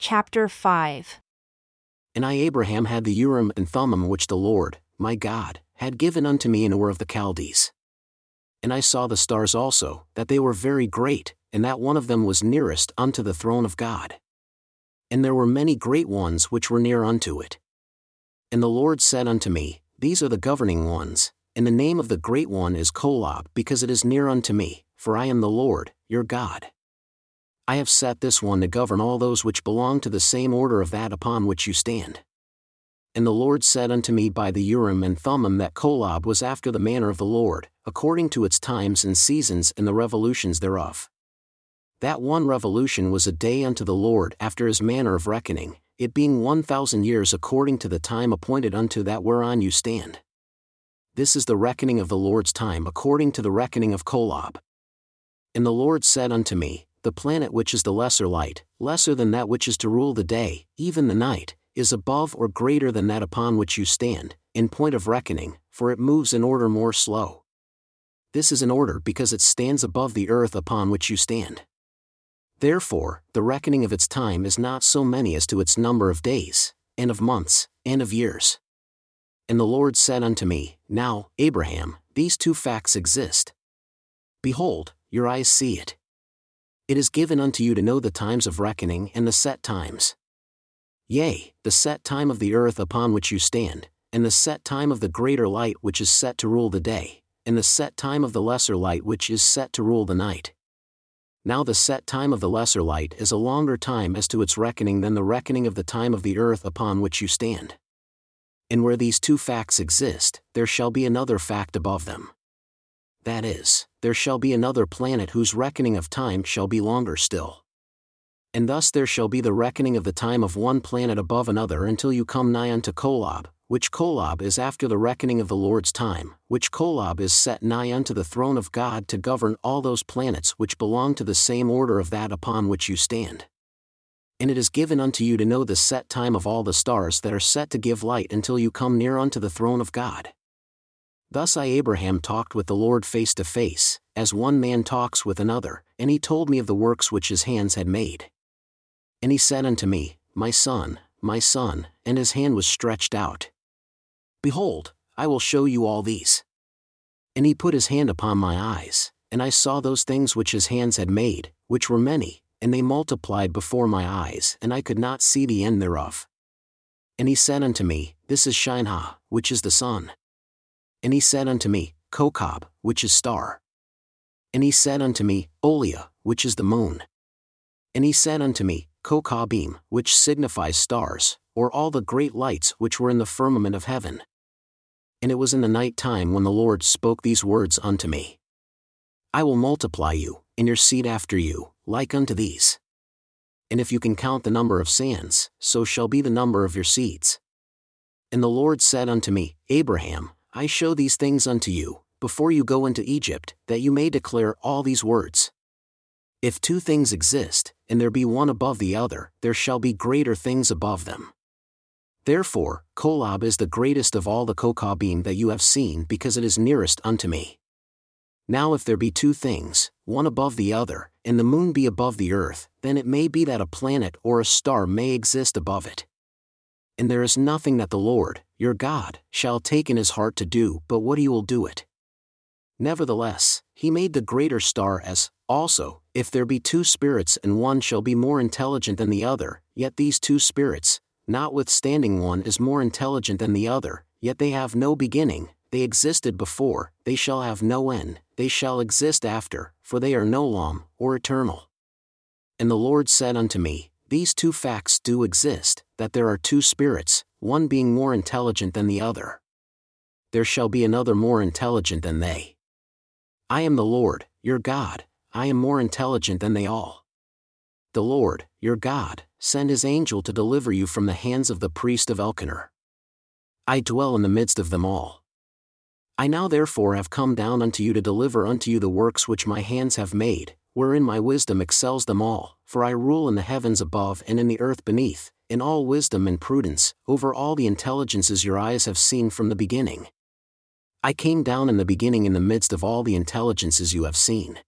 Chapter 5 And I Abraham had the Urim and Thummim which the Lord, my God, had given unto me in Ur of the Chaldees. And I saw the stars also, that they were very great, and that one of them was nearest unto the throne of God. And there were many great ones which were near unto it. And the Lord said unto me, These are the governing ones, and the name of the great one is Kolob, because it is near unto me, for I am the Lord, your God. I have set this one to govern all those which belong to the same order of that upon which you stand. And the Lord said unto me by the Urim and Thummim that Kolob was after the manner of the Lord, according to its times and seasons and the revolutions thereof. That one revolution was a day unto the Lord after his manner of reckoning, it being one thousand years according to the time appointed unto that whereon you stand. This is the reckoning of the Lord's time according to the reckoning of Kolob. And the Lord said unto me, The planet which is the lesser light, lesser than that which is to rule the day, even the night, is above or greater than that upon which you stand, in point of reckoning, for it moves in order more slow. This is in order because it stands above the earth upon which you stand. Therefore, the reckoning of its time is not so many as to its number of days, and of months, and of years. And the Lord said unto me, Now, Abraham, these two facts exist. Behold, your eyes see it. It is given unto you to know the times of reckoning and the set times. Yea, the set time of the earth upon which you stand, and the set time of the greater light which is set to rule the day, and the set time of the lesser light which is set to rule the night. Now the set time of the lesser light is a longer time as to its reckoning than the reckoning of the time of the earth upon which you stand. And where these two facts exist, there shall be another fact above them. That is, there shall be another planet whose reckoning of time shall be longer still. And thus there shall be the reckoning of the time of one planet above another until you come nigh unto Kolob, which Kolob is after the reckoning of the Lord's time, which Kolob is set nigh unto the throne of God to govern all those planets which belong to the same order of that upon which you stand. And it is given unto you to know the set time of all the stars that are set to give light until you come near unto the throne of God. Thus I Abraham talked with the Lord face to face, as one man talks with another, and he told me of the works which his hands had made. And he said unto me, My son, my son, and his hand was stretched out. Behold, I will show you all these. And he put his hand upon my eyes, and I saw those things which his hands had made, which were many, and they multiplied before my eyes, and I could not see the end thereof. And he said unto me, This is Shinehah, which is the sun. And he said unto me, Kokob, which is star. And he said unto me, Olea, which is the moon. And he said unto me, Kokaubeam, which signifies stars, or all the great lights which were in the firmament of heaven. And it was in the night time when the Lord spoke these words unto me I will multiply you, and your seed after you, like unto these. And if you can count the number of sands, so shall be the number of your seeds. And the Lord said unto me, Abraham, I show these things unto you, before you go into Egypt, that you may declare all these words. If two things exist, and there be one above the other, there shall be greater things above them. Therefore, Kolob is the greatest of all the Kokaubeam that you have seen because it is nearest unto me. Now if there be two things, one above the other, and the moon be above the earth, then it may be that a planet or a star may exist above it. And there is nothing that the Lord, your God, shall take in his heart to do but what he will do it. Nevertheless, he made the greater star as, also, if there be two spirits and one shall be more intelligent than the other, yet these two spirits, notwithstanding one is more intelligent than the other, yet they have no beginning, they existed before, they shall have no end, they shall exist after, for they are gnolaum, or eternal. And the Lord said unto me, These two facts do exist, that there are two spirits, one being more intelligent than the other. There shall be another more intelligent than they. I am the Lord, your God, I am more intelligent than they all. The Lord, your God, send his angel to deliver you from the hands of the priest of Elkenah. I dwell in the midst of them all. I now therefore have come down unto you to deliver unto you the works which my hands have made, wherein my wisdom excels them all, for I rule in the heavens above and in the earth beneath, in all wisdom and prudence, over all the intelligences your eyes have seen from the beginning. I came down in the beginning in the midst of all the intelligences you have seen.